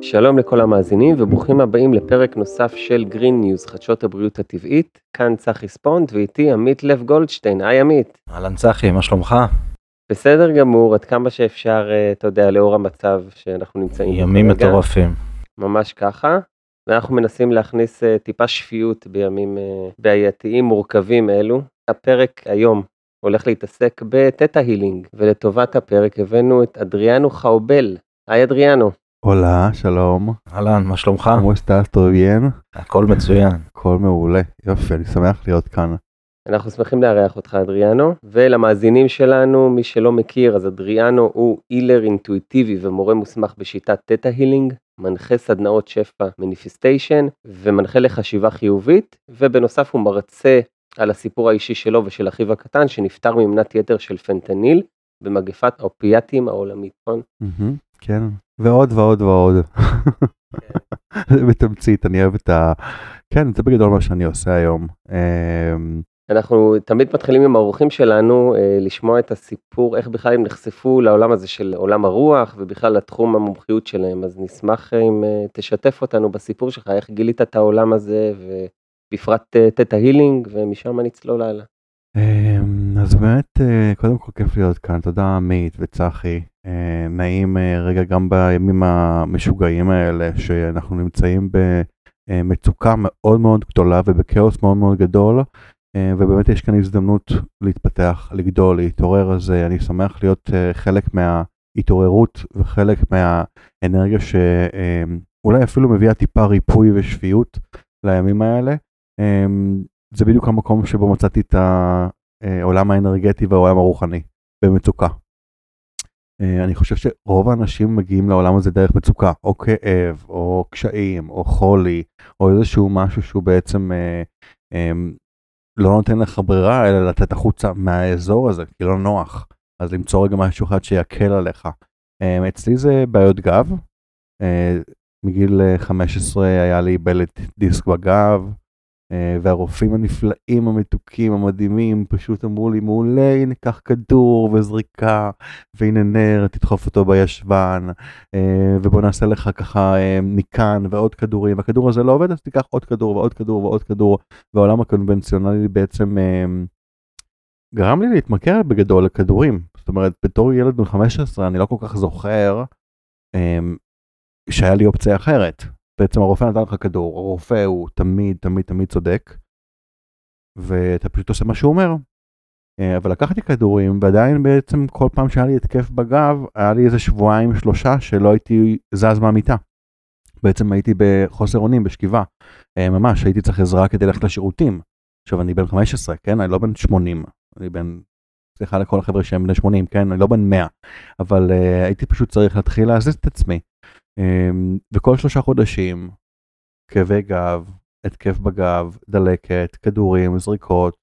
שלום לכל המאזינים וברוכים הבאים לפרק נוסף של Green News, חדשות הבריאות הטבעית. כאן צחי ספונט ואיתי עמית לב גולדשטיין. היי עמית. אהלן צחי, מה שלומך? בסדר גמור, עד כמה שאפשר, אה, אתה יודע, לאור המצב שאנחנו נמצאים בו ימים. מטורפים. ממש ככה. ואנחנו מנסים להכניס אה, טיפה שפיות בימים אה, בעייתיים מורכבים אלו. הפרק היום הולך להתעסק בתטא הילינג, ולטובת הפרק הבאנו את אדריאנו חאובל. היי אדריאנו. הולה, שלום. אהלן, מה שלומך? כמו todo bien? הכל מצוין. הכל מעולה. יופי, אני שמח להיות כאן. אנחנו שמחים לארח אותך אדריאנו, ולמאזינים שלנו, מי שלא מכיר, אז אדריאנו הוא אילר אינטואיטיבי ומורה מוסמך בשיטת תטא הילינג, מנחה סדנאות שפע מניפיסטיישן, ומנחה לחשיבה חיובית, ובנוסף הוא מרצה על הסיפור האישי שלו ושל אחיו הקטן, שנפטר ממנת יתר של פנטניל, במגפת האופיאטים העולמית, נכון? מהמם, כן. ועוד ועוד ועוד. זה בתמצית, אני אוהב את ה... כן, זה בגדול מה שאני עושה היום. אמ, אנחנו תמיד מתחילים עם האורחים שלנו אה, לשמוע את הסיפור, איך בכלל הם נחשפו לעולם הזה של עולם הרוח ובכלל לתחום המומחיות שלהם, אז נשמח אה, אם אה, תשתף אותנו בסיפור שלך, איך גילית את העולם הזה, ובפרט אה, תטא הילינג, ומשם נצלול הלאה. אז באמת, אה, קודם כל כיף להיות כאן. תודה עמית וצחי. אה, נעים אה, רגע גם בימים המשוגעים האלה, שאנחנו נמצאים במצוקה מאוד מאוד גדולה ובכאוס מאוד מאוד גדול. ובאמת יש כאן הזדמנות להתפתח, לגדול, להתעורר, אז אני שמח להיות חלק מההתעוררות וחלק מהאנרגיה שאולי אפילו מביאה טיפה ריפוי ושפיות לימים האלה. זה בדיוק המקום שבו מצאתי את העולם האנרגטי והעולם הרוחני, במצוקה. אה, אני חושב שרוב האנשים מגיעים לעולם הזה דרך מצוקה, או כאב, או קשיים, או חולי, או איזשהו משהו שהוא בעצם אה, אה, לא נותן לך ברירה אלא לתת החוצה מהאזור הזה, כי לא נוח. אז למצוא רגע משהו אחד שיקל עליך. אה, אצלי זה בעיות גב. אה, מגיל אה, 15 היה לי בלט דיסק בגב, אה, והרופאים הנפלאים, המתוקים, המדהימים, פשוט אמרו לי, מעולה, הנה קח כדור וזריקה, והנה נר, תדחוף אותו בישבן, אה, ובוא נעשה לך ככה אה, מכאן ועוד כדורים, והכדור הזה לא עובד, אז תיקח עוד כדור ועוד כדור ועוד כדור, והעולם הקונבנציונלי בעצם אה, גרם לי להתמכר בגדול לכדורים. זאת אומרת, בתור ילד בן 15 אני לא כל כך זוכר אה, שהיה לי אופציה אחרת. בעצם הרופא נתן לך כדור, הרופא הוא תמיד תמיד תמיד צודק, ואתה פשוט עושה מה שהוא אומר. אה, אבל לקחתי כדורים ועדיין בעצם כל פעם שהיה לי התקף בגב היה לי איזה שבועיים שלושה שלא הייתי זז מהמיטה. בעצם הייתי בחוסר אונים בשכיבה אה, ממש הייתי צריך עזרה כדי ללכת לשירותים. עכשיו אני בן 15 כן אני לא בן 80 אני בן סליחה לכל החבר'ה שהם בני 80 כן אני לא בן 100 אבל uh, הייתי פשוט צריך להתחיל להזיז את עצמי. Um, וכל שלושה חודשים כאבי גב התקף בגב דלקת כדורים זריקות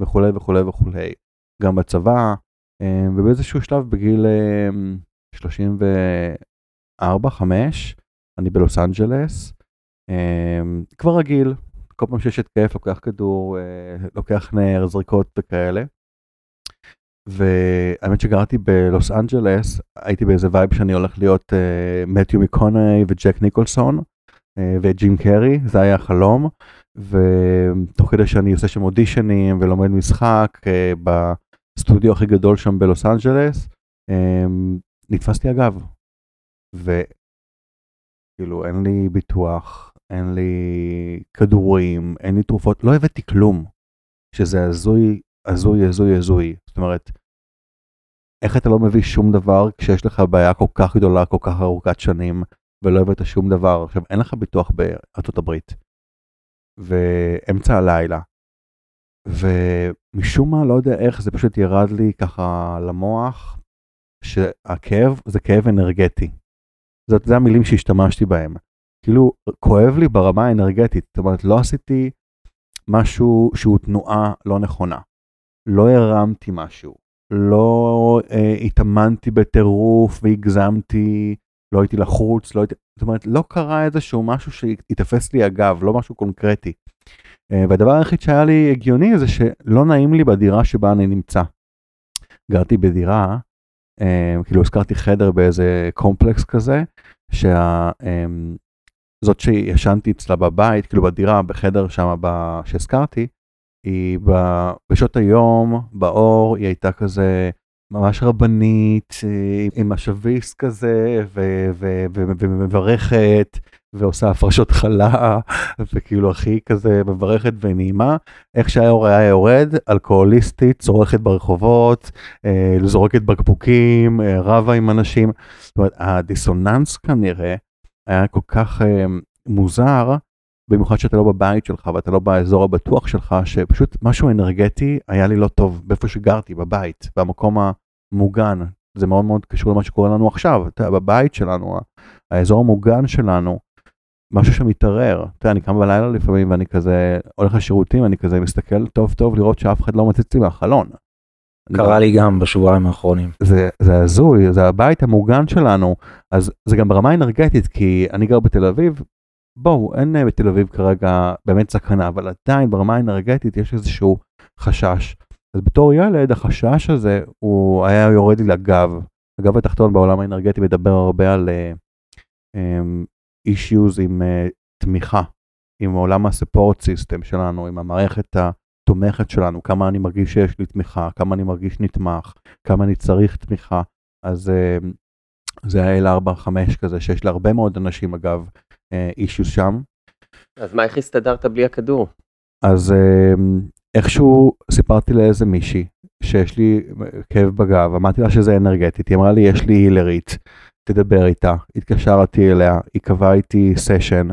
וכולי וכולי וכולי גם בצבא um, ובאיזשהו שלב בגיל um, 34 5 אני בלוס אנג'לס כבר רגיל כל פעם שיש התקף לוקח כדור uh, לוקח נר זריקות וכאלה. והאמת שגרתי בלוס אנג'לס הייתי באיזה vibe שאני הולך להיות מתיו uh, מקונאי וג'ק ניקולסון uh, וג'ים קרי זה היה חלום ותוך כדי שאני עושה שם אודישנים ולומד משחק uh, בסטודיו הכי גדול שם בלוס אנג'לס נתפס לי הגב וכאילו אין לי ביטוח אין לי כדורים אין לי תרופות לא הבאתי כלום. שזה הזוי הזוי הזוי הזוי זאת אומרת איך אתה לא מביא שום דבר כשיש לך בעיה כל כך גדולה כל כך ארוכת שנים ולא הבאת שום דבר עכשיו אין לך ביטוח בארצות הברית ואמצע הלילה ומשום מה לא יודע איך זה פשוט ירד לי ככה למוח שהכאב זה כאב אנרגטי. זאת זה המילים שהשתמשתי בהם. כאילו כואב לי ברמה האנרגטית זאת אומרת לא עשיתי משהו שהוא תנועה לא נכונה. לא הרמתי משהו, לא אה, התאמנתי בטירוף והגזמתי, לא הייתי לחוץ, לא הייתי, זאת אומרת לא קרה איזשהו משהו שהתאפס לי אגב, לא משהו קונקרטי. אה, והדבר היחיד שהיה לי הגיוני זה שלא נעים לי בדירה שבה אני נמצא. גרתי בדירה אה, כאילו הזכרתי חדר באיזה קומפלקס כזה, שה... אה, זאת שישנתי אצלה בבית, כאילו בדירה, בחדר שם שהזכרתי, היא. בשעות היום, באור, היא הייתה כזה ממש רבנית, אה, עם השביס כזה, ומברכת, ועושה הפרשות חלה, וכאילו הכי כזה מברכת ונעימה. איך שהאור היה יורד, אלכוהוליסטית, צורכת ברחובות, אה, זורקת בקבוקים, אה, רבה עם אנשים. זאת אומרת, הדיסוננס כנראה היה כל כך מוזר, במיוחד שאתה לא בבית שלך ואתה לא באזור הבטוח שלך, שפשוט משהו אנרגטי היה לי לא טוב באיפה שגרתי, בבית, במקום המוגן. זה מאוד מאוד קשור למה שקורה לנו עכשיו, אתה יודע, בבית שלנו, האזור המוגן שלנו, משהו שמתערער. אתה יודע, אני קם בלילה לפעמים ואני כזה הולך לשירותים, אני כזה מסתכל טוב טוב לראות שאף אחד לא מציץ לי מהחלון. קרה לי גם בשבועיים האחרונים. זה, זה הזוי, זה הבית המוגן שלנו, אז זה גם ברמה אנרגטית, כי אני גר בתל אביב, בואו, אין אה, בתל אביב כרגע באמת סכנה, אבל עדיין ברמה האנרגטית יש איזשהו חשש. אז בתור ילד החשש הזה הוא היה יורד לי לגב. הגב התחתון בעולם האנרגטי מדבר הרבה על אישיוז uh, um, עם uh, תמיכה, עם עולם הספורט סיסטם שלנו, עם המערכת התומכת שלנו, כמה אני מרגיש שיש לי תמיכה, כמה אני מרגיש נתמך, כמה אני צריך תמיכה. אז uh, זה היה L4-5 כזה, שיש להרבה מאוד אנשים אגב אישיוס שם. אז מה, איך הסתדרת בלי הכדור? אז איכשהו סיפרתי לאיזה מישהי שיש לי כאב בגב, אמרתי לה שזה אנרגטית, היא אמרה לי יש לי הילרית, תדבר איתה, התקשרתי אליה, היא קבעה איתי סשן,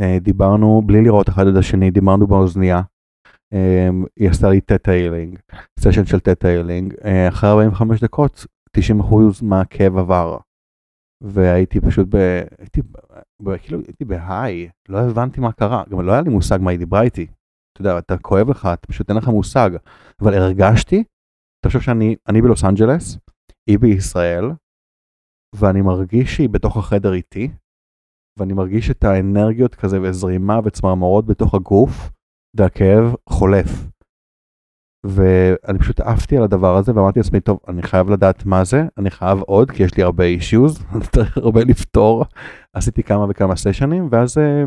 אה, דיברנו בלי לראות אחד את השני, דיברנו באוזנייה, אה, היא עשתה לי theta healing, סשן של theta healing, אה, אחרי 45 דקות 90% מהכאב עבר. והייתי פשוט ב... הייתי, ב... כאילו הייתי ב high, לא הבנתי מה קרה, גם לא היה לי מושג מה היא דיברה איתי, אתה יודע, אתה כואב לך, אתה פשוט אין לך מושג. אבל הרגשתי, אתה חושב שאני אני בלוס אנג'לס, היא בישראל, ואני מרגיש שהיא בתוך החדר איתי, ואני מרגיש את האנרגיות כזה וזרימה וצמרמורות בתוך הגוף, והכאב חולף. ואני פשוט עפתי על הדבר הזה ואמרתי לעצמי, טוב, אני חייב לדעת מה זה, אני חייב עוד, כי יש לי הרבה אישיוז, הרבה לפתור. עשיתי כמה וכמה סשנים, ואז, אה,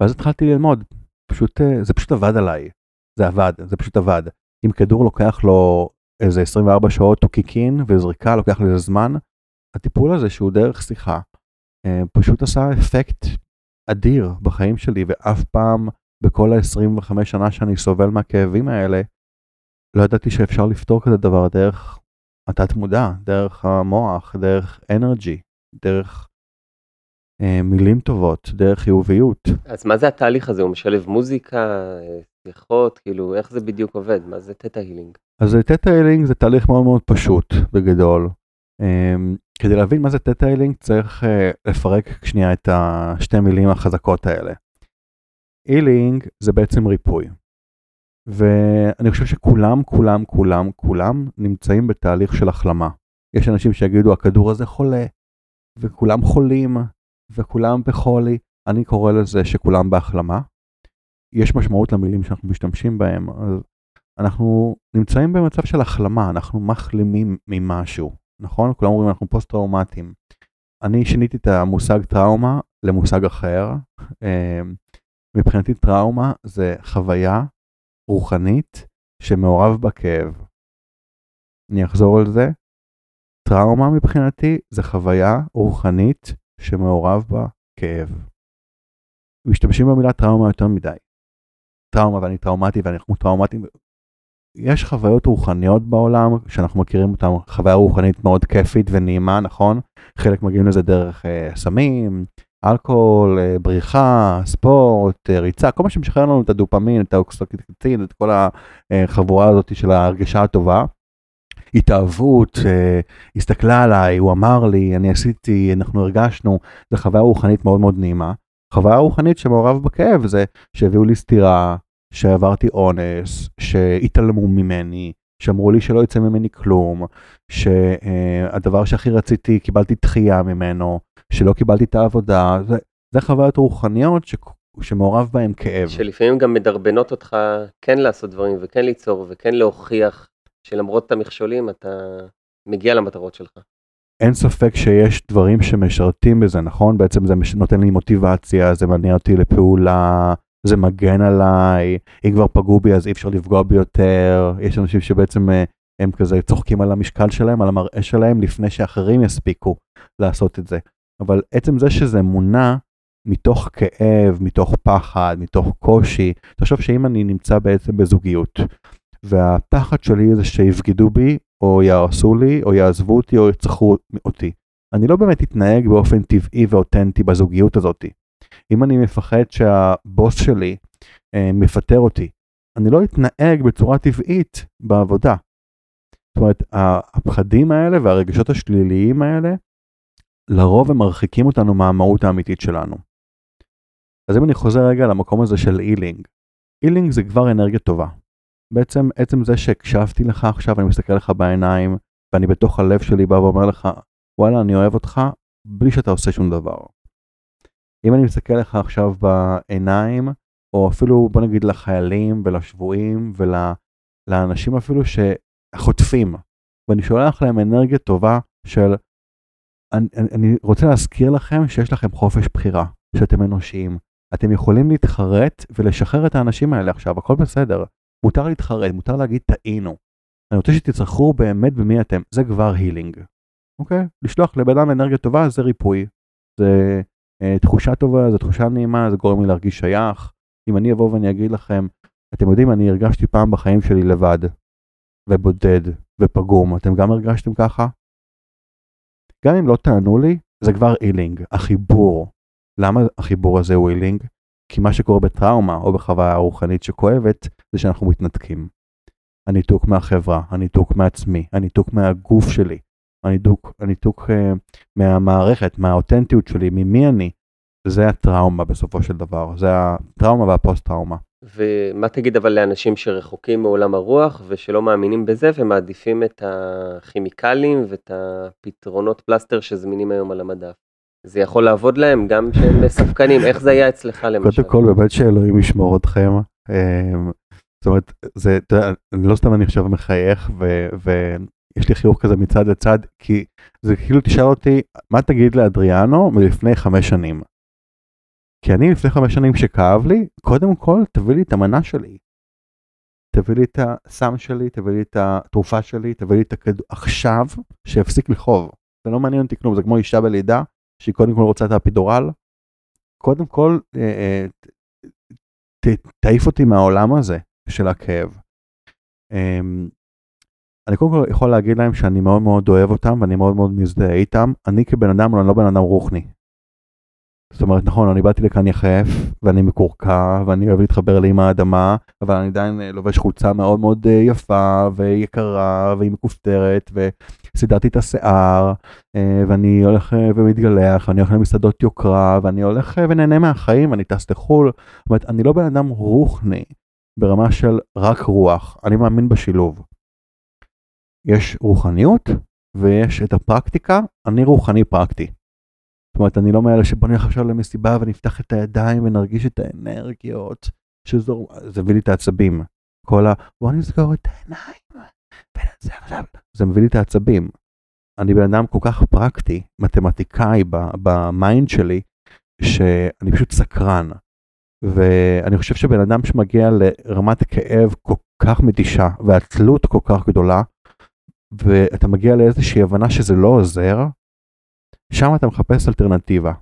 ואז התחלתי ללמוד. פשוט, אה, זה פשוט עבד עליי. זה עבד, זה פשוט עבד. אם כדור לוקח לו איזה 24 שעות kick in וזריקה, לוקח לזה זמן, הטיפול הזה שהוא דרך שיחה, אה, פשוט עשה אפקט אדיר בחיים שלי, ואף פעם בכל ה-25 שנה שאני סובל מהכאבים האלה, לא ידעתי שאפשר לפתור כזה דבר דרך התת מודע, דרך המוח, דרך אנרגי, דרך אה, מילים טובות, דרך חיוביות. אז מה זה התהליך הזה? הוא משלב מוזיקה, שיחות, כאילו, איך זה בדיוק עובד? מה זה theta healing? אז theta healing זה תהליך מאוד מאוד פשוט, בגדול. Um, כדי להבין מה זה theta healing צריך uh, לפרק שנייה את השתי מילים החזקות האלה. healing זה בעצם ריפוי. ואני חושב שכולם, כולם, כולם, כולם נמצאים בתהליך של החלמה. יש אנשים שיגידו הכדור הזה חולה, וכולם חולים, וכולם בחולי, אני קורא לזה שכולם בהחלמה. יש משמעות למילים שאנחנו משתמשים בהם, אז אנחנו נמצאים במצב של החלמה, אנחנו מחלימים ממשהו, נכון? כולם אומרים אנחנו פוסט-טראומטיים. אני שיניתי את המושג טראומה למושג אחר. מבחינתי טראומה זה חוויה רוחנית שמעורב בכאב. אני אחזור על זה. טראומה מבחינתי זה חוויה רוחנית שמעורב בה כאב. משתמשים במילה טראומה יותר מדי. טראומה ואני טראומטי ואנחנו טראומטיים. יש חוויות רוחניות בעולם שאנחנו מכירים אותן, חוויה רוחנית מאוד כיפית ונעימה, נכון? חלק מגיעים לזה דרך אה, סמים, אלכוהול, אה, בריחה, ספורט, אה, ריצה, כל מה שמשחרר לנו את הדופמין, את האוקסטוקצין, את כל החבורה הזאת של ההרגשה הטובה. התאהבות, אה, הסתכלה עליי, הוא אמר לי, אני עשיתי, אנחנו הרגשנו, זו חוויה רוחנית מאוד מאוד נעימה. חוויה רוחנית שמעורב בכאב זה שהביאו לי סטירה, שעברתי אונס, שהתעלמו ממני, שאמרו לי שלא יצא ממני כלום, שהדבר שהכי רציתי קיבלתי דחייה ממנו, שלא קיבלתי את העבודה, זה, זה חוויות רוחניות ש, שמעורב בהם כאב. שלפעמים גם מדרבנות אותך כן לעשות דברים וכן ליצור וכן להוכיח שלמרות המכשולים אתה מגיע למטרות שלך. אין ספק שיש דברים שמשרתים בזה, נכון? בעצם זה נותן לי מוטיבציה, זה מניע אותי לפעולה, זה מגן עליי, אם כבר פגעו בי אז אי אפשר לפגוע בי יותר, יש אנשים שבעצם אה, הם כזה צוחקים על המשקל שלהם, על המראה שלהם, לפני שאחרים יספיקו לעשות את זה. אבל עצם זה שזה מונע מתוך כאב, מתוך פחד, מתוך קושי, תחשוב שאם אני נמצא בעצם בזוגיות, והפחד שלי זה שיבגדו בי, או יהרסו לי, או יעזבו אותי, או ירצחו אותי. אני לא באמת אתנהג באופן טבעי ואותנטי בזוגיות הזאת. אם אני מפחד שהבוס שלי אה, מפטר אותי, אני לא אתנהג בצורה טבעית בעבודה. זאת אומרת, הפחדים האלה והרגשות השליליים האלה, לרוב הם מרחיקים אותנו מהמהות האמיתית שלנו. אז אם אני חוזר רגע למקום הזה של אילינג, אילינג זה כבר אנרגיה טובה. בעצם עצם זה שהקשבתי לך עכשיו, אני מסתכל לך בעיניים, ואני בתוך הלב שלי בא ואומר לך, וואלה, אני אוהב אותך, בלי שאתה עושה שום דבר. אם אני מסתכל לך עכשיו בעיניים, או אפילו בוא נגיד לחיילים ולשבויים ולאנשים אפילו שחוטפים, ואני שולח להם אנרגיה טובה של, אני, אני רוצה להזכיר לכם שיש לכם חופש בחירה, שאתם אנושיים. אתם יכולים להתחרט ולשחרר את האנשים האלה עכשיו, הכל בסדר. מותר להתחרט, מותר להגיד טעינו. אני רוצה שתצטרכו באמת במי אתם, זה כבר הילינג. אוקיי? לשלוח לבן אדם אנרגיה טובה זה ריפוי. זה אה, תחושה טובה, זו תחושה נעימה, זה גורם לי להרגיש שייך. אם אני אבוא ואני אגיד לכם, אתם יודעים, אני הרגשתי פעם בחיים שלי לבד, ובודד, ופגום, אתם גם הרגשתם ככה? גם אם לא תענו לי, זה כבר אילינג, החיבור. למה החיבור הזה הוא אילינג? כי מה שקורה בטראומה או בחוויה רוחנית שכואבת, זה שאנחנו מתנתקים. הניתוק מהחברה, הניתוק מעצמי, הניתוק מהגוף שלי, הניתוק, הניתוק uh, מהמערכת, מהאותנטיות שלי, ממי אני, זה הטראומה בסופו של דבר, זה הטראומה והפוסט-טראומה. ומה תגיד אבל לאנשים שרחוקים מעולם הרוח ושלא מאמינים בזה ומעדיפים את הכימיקלים ואת הפתרונות פלסטר שזמינים היום על המדף? זה יכול לעבוד להם גם שהם ספקנים, איך זה היה אצלך למשל? קודם כל באמת שאלוהים ישמור אתכם. אמ, זאת אומרת, זה, אתה יודע, לא סתם אני עכשיו מחייך ויש לי חיוך כזה מצד לצד, כי זה כאילו תשאל אותי, מה תגיד לאדריאנו מלפני חמש שנים? כי אני לפני חמש שנים שכאב לי, קודם כל תביא לי את המנה שלי. תביא לי את הסם שלי, תביא לי את התרופה שלי, תביא לי את הכדור, עכשיו שיפסיק לכאוב. זה לא מעניין אותי כלום, זה כמו אישה בלידה, שהיא קודם כל רוצה את האפידורל. קודם כל, אה, אה, תעיף אותי מהעולם הזה של הכאב. אמ, אני קודם כל יכול להגיד להם שאני מאוד מאוד אוהב אותם ואני מאוד מאוד מזדהה איתם. אני כבן אדם, אני לא בן אדם רוחני. זאת אומרת, נכון, אני באתי לכאן יחף, ואני מקורקע, ואני אוהב להתחבר לאמא האדמה, אבל אני עדיין אה, לובש חולצה מאוד מאוד יפה, ויקרה, והיא מכופתרת, וסידרתי את השיער, ואני הולך ומתגלח, ואני הולך למסעדות יוקרה, ואני הולך ונהנה מהחיים, אני טס לחו"ל. זאת אומרת, אני לא בן אדם רוחני, ברמה של רק רוח, אני מאמין בשילוב. יש רוחניות, ויש את הפרקטיקה, אני רוחני פרקטי. זאת אומרת, אני לא מאלה שבוא נלך עכשיו למסיבה ונפתח את הידיים ונרגיש את האנרגיות, שזו, זה מביא לי את העצבים. כל ה... בוא נסגור את העיניים, ונעשה עכשיו, זה מביא לי את העצבים. אני בן אדם כל כך פרקטי, מתמטיקאי ב mind שלי, שאני פשוט סקרן. ואני חושב שבן אדם שמגיע לרמת כאב כל כך מתישה, והתלות כל כך גדולה, ואתה מגיע לאיזושהי הבנה שזה לא עוזר, שם אתה מחפש אלטרנטיבה.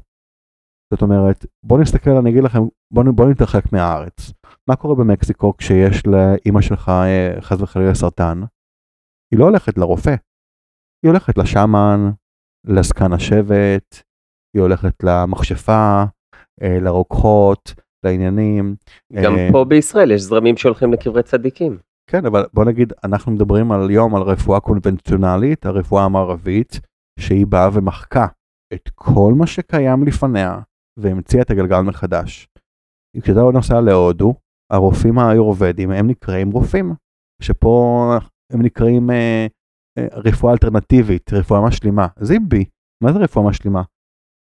זאת אומרת, בוא נסתכל, אני אגיד לכם, בוא, בוא נתרחק מהארץ. מה קורה במקסיקו כשיש לאימא שלך אה, חס וחלילה סרטן? היא לא הולכת לרופא, היא הולכת לשאמן, לזקן השבט, היא הולכת למכשפה, אה, לרוקחות, לעניינים. גם אה, פה בישראל יש זרמים שהולכים לקברי צדיקים. כן, אבל בוא נגיד, אנחנו מדברים על יום על רפואה קונבנציונלית, הרפואה המערבית, שהיא באה ומחקה את כל מה שקיים לפניה והמציאה את הגלגל מחדש. כשאתה נוסע להודו, הרופאים האיורבדים הם נקראים רופאים, שפה הם נקראים אה, אה, רפואה אלטרנטיבית, רפואה משלימה. זיבי, מה זה רפואה משלימה?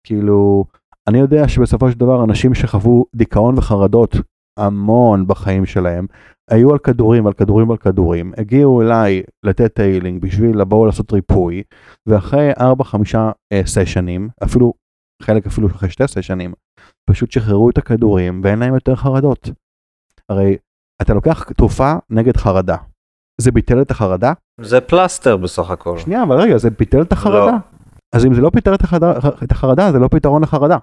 כאילו, אני יודע שבסופו של דבר אנשים שחוו דיכאון וחרדות המון בחיים שלהם, היו על כדורים על כדורים על כדורים, הגיעו אליי ל theta healing בשביל לבוא לעשות ריפוי, ואחרי 4-5 סשנים, אפילו, חלק אפילו אחרי 2 סשנים, פשוט שחררו את הכדורים ואין להם יותר חרדות. הרי אתה לוקח תרופה נגד חרדה, זה ביטל את החרדה? זה פלסטר בסך הכל. שנייה, אבל רגע, זה ביטל את החרדה. לא. אז אם זה לא פתר את החרדה, את החרדה, זה לא פתרון לחרדה.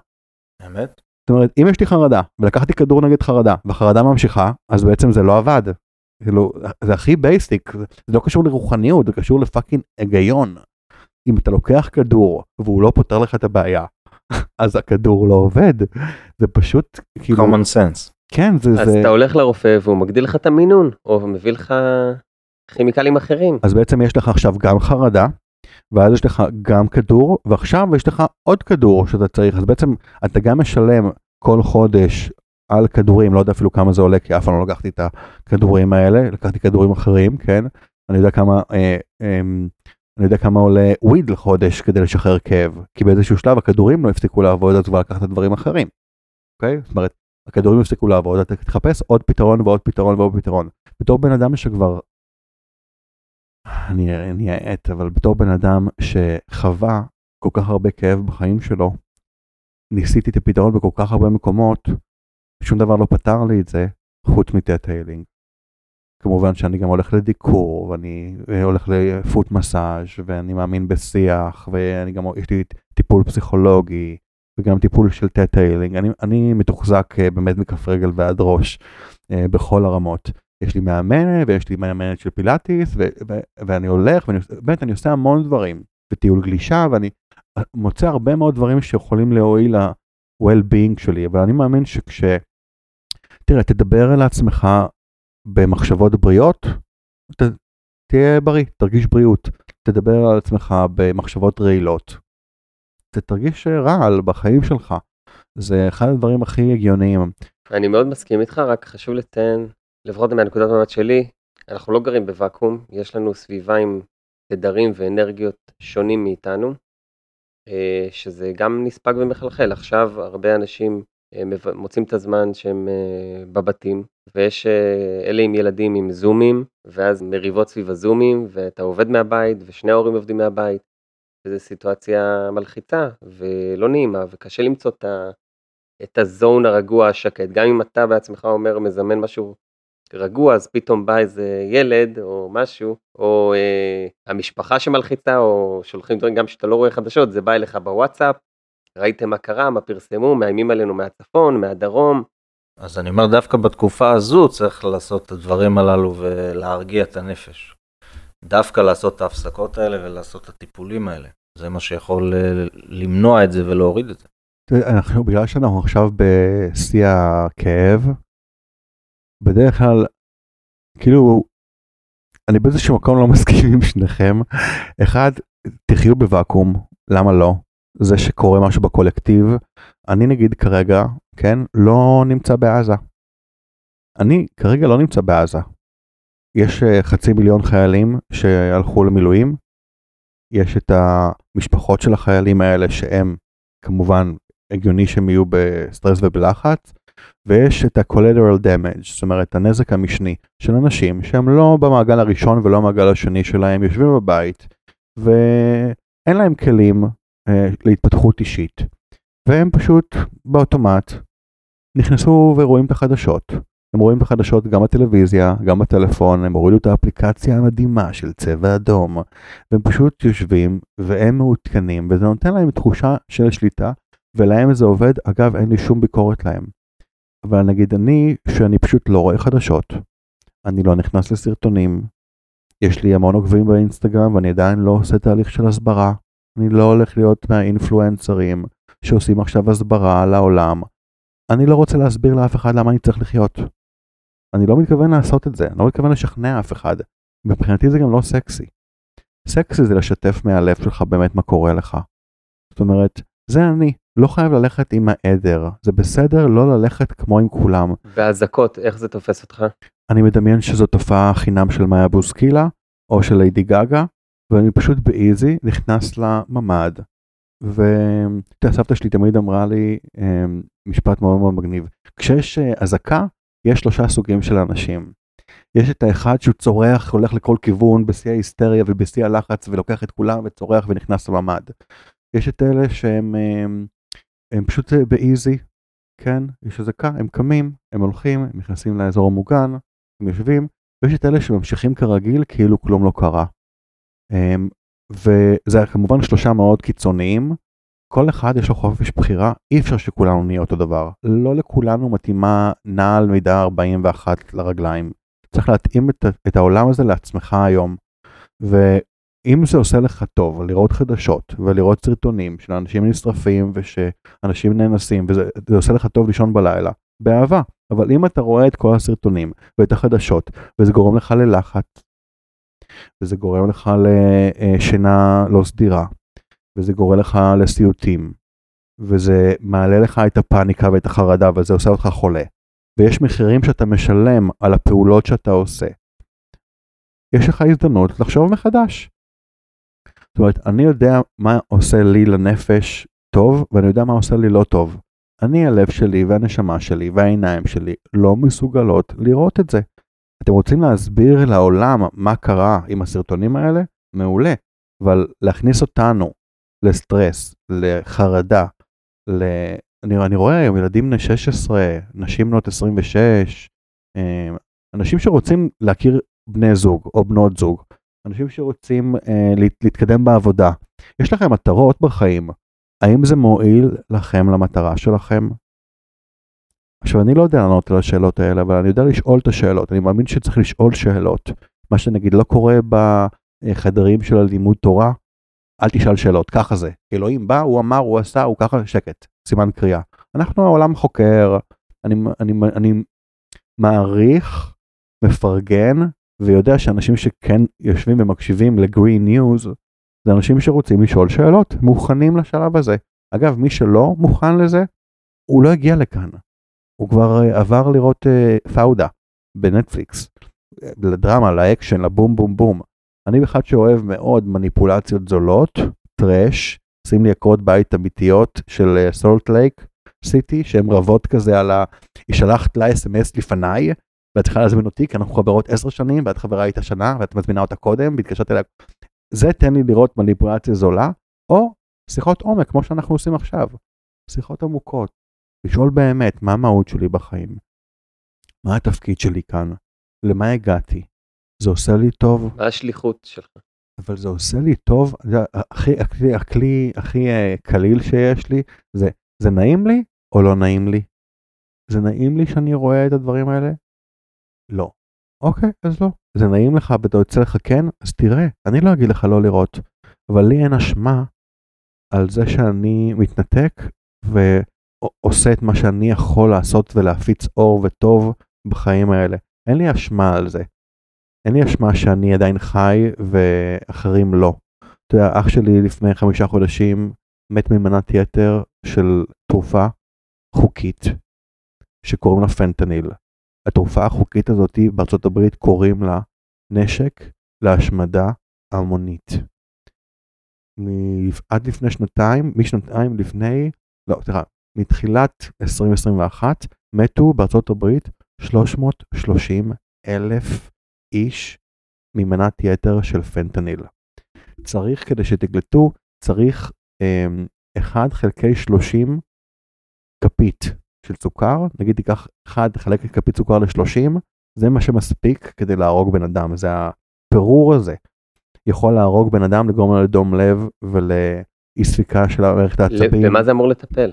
אמת? זאת אומרת, אם יש לי חרדה, ולקחתי כדור נגד חרדה, והחרדה ממשיכה, אז בעצם זה לא עבד. כאילו, זה הכי basic, זה לא קשור לרוחניות, זה קשור ל fucking היגיון. אם אתה לוקח כדור, והוא לא פותר לך את הבעיה, אז הכדור לא עובד. זה פשוט, כאילו, common sense. כן, זה, אז זה... אתה הולך לרופא והוא מגדיל לך את המינון, או מביא לך כימיקלים אחרים. אז בעצם יש לך עכשיו גם חרדה, ואז יש לך גם כדור, ועכשיו יש לך עוד כדור שאתה צריך, אז בעצם אתה גם משלם כל חודש על כדורים, לא יודע אפילו כמה זה עולה, כי אף פעם לא לקחתי את הכדורים האלה, לקחתי כדורים אחרים, כן? אני יודע כמה, אה, אה, אני יודע כמה עולה וויד לחודש כדי לשחרר כאב, כי באיזשהו שלב הכדורים לא הפסיקו לעבוד, אז כבר לקחת דברים אחרים, אוקיי? זאת אומרת, הכדורים הפסיקו לעבוד, אתה תחפש עוד פתרון ועוד פתרון ועוד פתרון. בתור בן אדם שכבר אני אעט, אבל בתור בן אדם שחווה כל כך הרבה כאב בחיים שלו, ניסיתי את הפתרון בכל כך הרבה מקומות, שום דבר לא פתר לי את זה, חוץ מטטיילינג. כמובן שאני גם הולך לדיקור, ואני הולך לפוט מסאז', ואני מאמין בשיח, ואני גם, יש לי טיפול פסיכולוגי, וגם טיפול של theta healing. אני, אני מתוחזק אה, באמת מכף רגל ועד ראש, אה, בכל הרמות. יש לי מאמנת ויש לי מאמנת של פילאטיס ו- ו- ואני הולך ובאמת אני עושה המון דברים וטיול גלישה ואני מוצא הרבה מאוד דברים שיכולים להועיל ל-well-being שלי אבל אני מאמין שכש... תראה תדבר על עצמך במחשבות בריאות ת, תהיה בריא תרגיש בריאות. תדבר על עצמך במחשבות רעילות. תרגיש רעל בחיים שלך. זה אחד הדברים הכי הגיוניים. אני מאוד מסכים איתך רק חשוב לציין לפחות מהנקודת מבט שלי, אנחנו לא גרים בוואקום, יש לנו סביבה עם תדרים ואנרגיות שונים מאיתנו, אה, שזה גם נספג ומחלחל. עכשיו הרבה אנשים אה, מוצאים את הזמן שהם אה, בבתים, ויש אלה עם ילדים עם זומים, ואז מריבות סביב הזומים, ואתה עובד מהבית, ושני ההורים עובדים מהבית, וזו סיטואציה מלחיצה ולא נעימה, וקשה למצוא את הזון הרגוע השקט. גם אם אתה בעצמך אומר, מזמן משהו רגוע, אז פתאום בא איזה ילד או משהו, או אה, המשפחה שמלחיצה, או שולחים דברים גם שאתה לא רואה חדשות, זה בא אליך בוואטסאפ, ראיתם מה קרה, מה פרסמו, מאיימים עלינו מהצפון, מהדרום. אז אני אומר, דווקא בתקופה הזו צריך לעשות את הדברים הללו ולהרגיע את הנפש. דווקא לעשות את ההפסקות האלה ולעשות את הטיפולים האלה. זה מה שיכול אה, למנוע את זה ולהוריד את זה. אנחנו, בגלל שאנחנו עכשיו בשיא הכאב, בדרך כלל, כאילו, אני באיזשהו מקום לא מסכים עם שניכם. אחד, תחיו בוואקום, למה לא? זה שקורה משהו בקולקטיב. אני נגיד כרגע, כן, לא נמצא בעזה. אני כרגע לא נמצא בעזה. יש אה, חצי מיליון חיילים שהלכו למילואים. יש את המשפחות של החיילים האלה שהם כמובן הגיוני שהם יהיו בסטרס ובלחץ. ויש את ה-collateral damage, זאת אומרת הנזק המשני של אנשים שהם לא במעגל הראשון ולא במעגל השני שלהם, יושבים בבית ואין להם כלים אה, להתפתחות אישית, והם פשוט באוטומט נכנסו ורואים את החדשות. הם רואים את החדשות גם בטלוויזיה, גם בטלפון, הם הורידו את האפליקציה המדהימה של צבע אדום, והם פשוט יושבים והם מעודכנים, וזה נותן להם תחושה של שליטה, ולהם זה עובד, אגב אין לי שום ביקורת להם. אבל נגיד אני, שאני פשוט לא רואה חדשות, אני לא נכנס לסרטונים, יש לי המון עוקבים באינסטגרם ואני עדיין לא עושה תהליך של הסברה, אני לא הולך להיות מהאינפלואנסרים שעושים עכשיו הסברה לעולם, אני לא רוצה להסביר לאף אחד למה אני צריך לחיות. אני לא מתכוון לעשות את זה, אני לא מתכוון לשכנע אף אחד. מבחינתי זה גם לא סקסי. סקסי זה לשתף מהלב שלך באמת מה קורה לך. זאת אומרת, זה אני, לא חייב ללכת עם העדר, זה בסדר לא ללכת כמו עם כולם. ואזעקות, איך זה תופס אותך? אני מדמיין שזו תופעה חינם של מאיה בוסקילה, או של ליידי גאגה, ואני פשוט באיזי נכנס לממ"ד. וסבתא שלי תמיד אמרה לי אמ, משפט מאוד מאוד מגניב, כשיש אה, אזעקה, יש שלושה סוגים של אנשים. יש את האחד שהוא צורח, הולך לכל כיוון בשיא ההיסטריה ובשיא הלחץ ולוקח את כולם וצורח ונכנס לממ"ד. יש את אלה שהם הם, פשוט באיזי, כן? יש הזקה, הם קמים, הם הולכים, הם נכנסים לאזור המוגן, הם יושבים, ויש את אלה שממשיכים כרגיל כאילו כלום לא קרה. הם, וזה כמובן שלושה מאוד קיצוניים, כל אחד יש לו חופש בחירה, אי אפשר שכולנו נהיה אותו דבר. לא לכולנו מתאימה נעל מידה 41 לרגליים. צריך להתאים את, את העולם הזה לעצמך היום. ואם זה עושה לך טוב לראות חדשות ולראות סרטונים של אנשים נשרפים ושאנשים נאנסים וזה עושה לך טוב לישון בלילה, באהבה. אבל אם אתה רואה את כל הסרטונים ואת החדשות וזה גורם לך ללחץ וזה גורם לך לשינה לא סדירה וזה גורם לך לסיוטים וזה מעלה לך את הפאניקה ואת החרדה וזה עושה אותך חולה ויש מחירים שאתה משלם על הפעולות שאתה עושה. יש לך הזדמנות לחשוב מחדש. זאת אומרת, אני יודע מה עושה לי לנפש טוב, ואני יודע מה עושה לי לא טוב. אני, הלב שלי והנשמה שלי והעיניים שלי לא מסוגלות לראות את זה. אתם רוצים להסביר לעולם מה קרה עם הסרטונים האלה? מעולה. אבל להכניס אותנו לסטרס, לחרדה, ל... אני, אני רואה היום ילדים בני 16, נשים בנות 26, אה, אנשים שרוצים להכיר בני זוג או בנות זוג, אנשים שרוצים אה, להתקדם בעבודה. יש לכם מטרות בחיים, האם זה מועיל לכם למטרה שלכם? עכשיו אני לא יודע לענות על השאלות האלה, אבל אני יודע לשאול את השאלות, אני מאמין שצריך לשאול שאלות. מה שנגיד לא קורה בחדרים של הלימוד תורה, אל תשאל שאלות, ככה זה. אלוהים בא, הוא אמר, הוא עשה, הוא ככה, שקט, סימן קריאה. אנחנו העולם חוקר, אני, אני, אני מעריך, מפרגן, ויודע שאנשים שכן יושבים ומקשיבים ל Green News, זה אנשים שרוצים לשאול שאלות, מוכנים לשלב הזה. אגב, מי שלא מוכן לזה, הוא לא הגיע לכאן. הוא כבר uh, עבר לראות uh, פאודה בנטפליקס, לדרמה, לאקשן, לבום בום בום. אני אחד שאוהב מאוד מניפולציות זולות, trash, שים לי עקרות בית אמיתיות של סולט לייק סיטי, שהן רבות כזה על ה... היא שלחת לה אס.אם.אס לפניי, ואת צריכה להזמין אותי, כי אנחנו חברות עשר שנים, ואת חברה איתה שנה, ואת מזמינה אותה קודם, והתקשרת אליה. זה תן לי לראות מניפולציה זולה, או שיחות עומק, כמו שאנחנו עושים עכשיו. שיחות עמוקות. לשאול באמת מה המהות שלי בחיים. מה התפקיד שלי כאן? למה הגעתי? זה עושה לי טוב. מה השליחות שלך? אבל זה עושה לי טוב, זה הכי, הכלי, הכלי הכי אה, קליל שיש לי, זה, זה נעים לי או לא נעים לי? זה נעים לי שאני רואה את הדברים האלה? לא. אוקיי, אז לא. זה נעים לך ואתה יוצא לך כן, אז תראה, אני לא אגיד לך לא לראות, אבל לי אין אשמה על זה שאני מתנתק ועושה את מה שאני יכול לעשות ולהפיץ אור וטוב בחיים האלה. אין לי אשמה על זה. אין לי אשמה שאני עדיין חי ואחרים לא. אתה יודע, אח שלי לפני חמישה חודשים מת ממנת יתר של תרופה חוקית שקוראים לה פנטניל. התרופה החוקית הזאת בארצות הברית קוראים לה נשק להשמדה המונית. עד לפני שנתיים, משנתיים לפני, לא, סליחה, מתחילת 2021 מתו בארצות הברית 330 אלף איש ממנת יתר של פנטניל. צריך כדי שתגלטו, צריך um, 1 חלקי 30 כפית של סוכר, נגיד תיקח 1 חלק את כפית סוכר ל-30, זה מה שמספיק כדי להרוג בן אדם, זה הפירור הזה. יכול להרוג בן אדם, לגרום לו לדום לב ולאי ספיקה של המערכת העצבים. ומה זה אמור לטפל?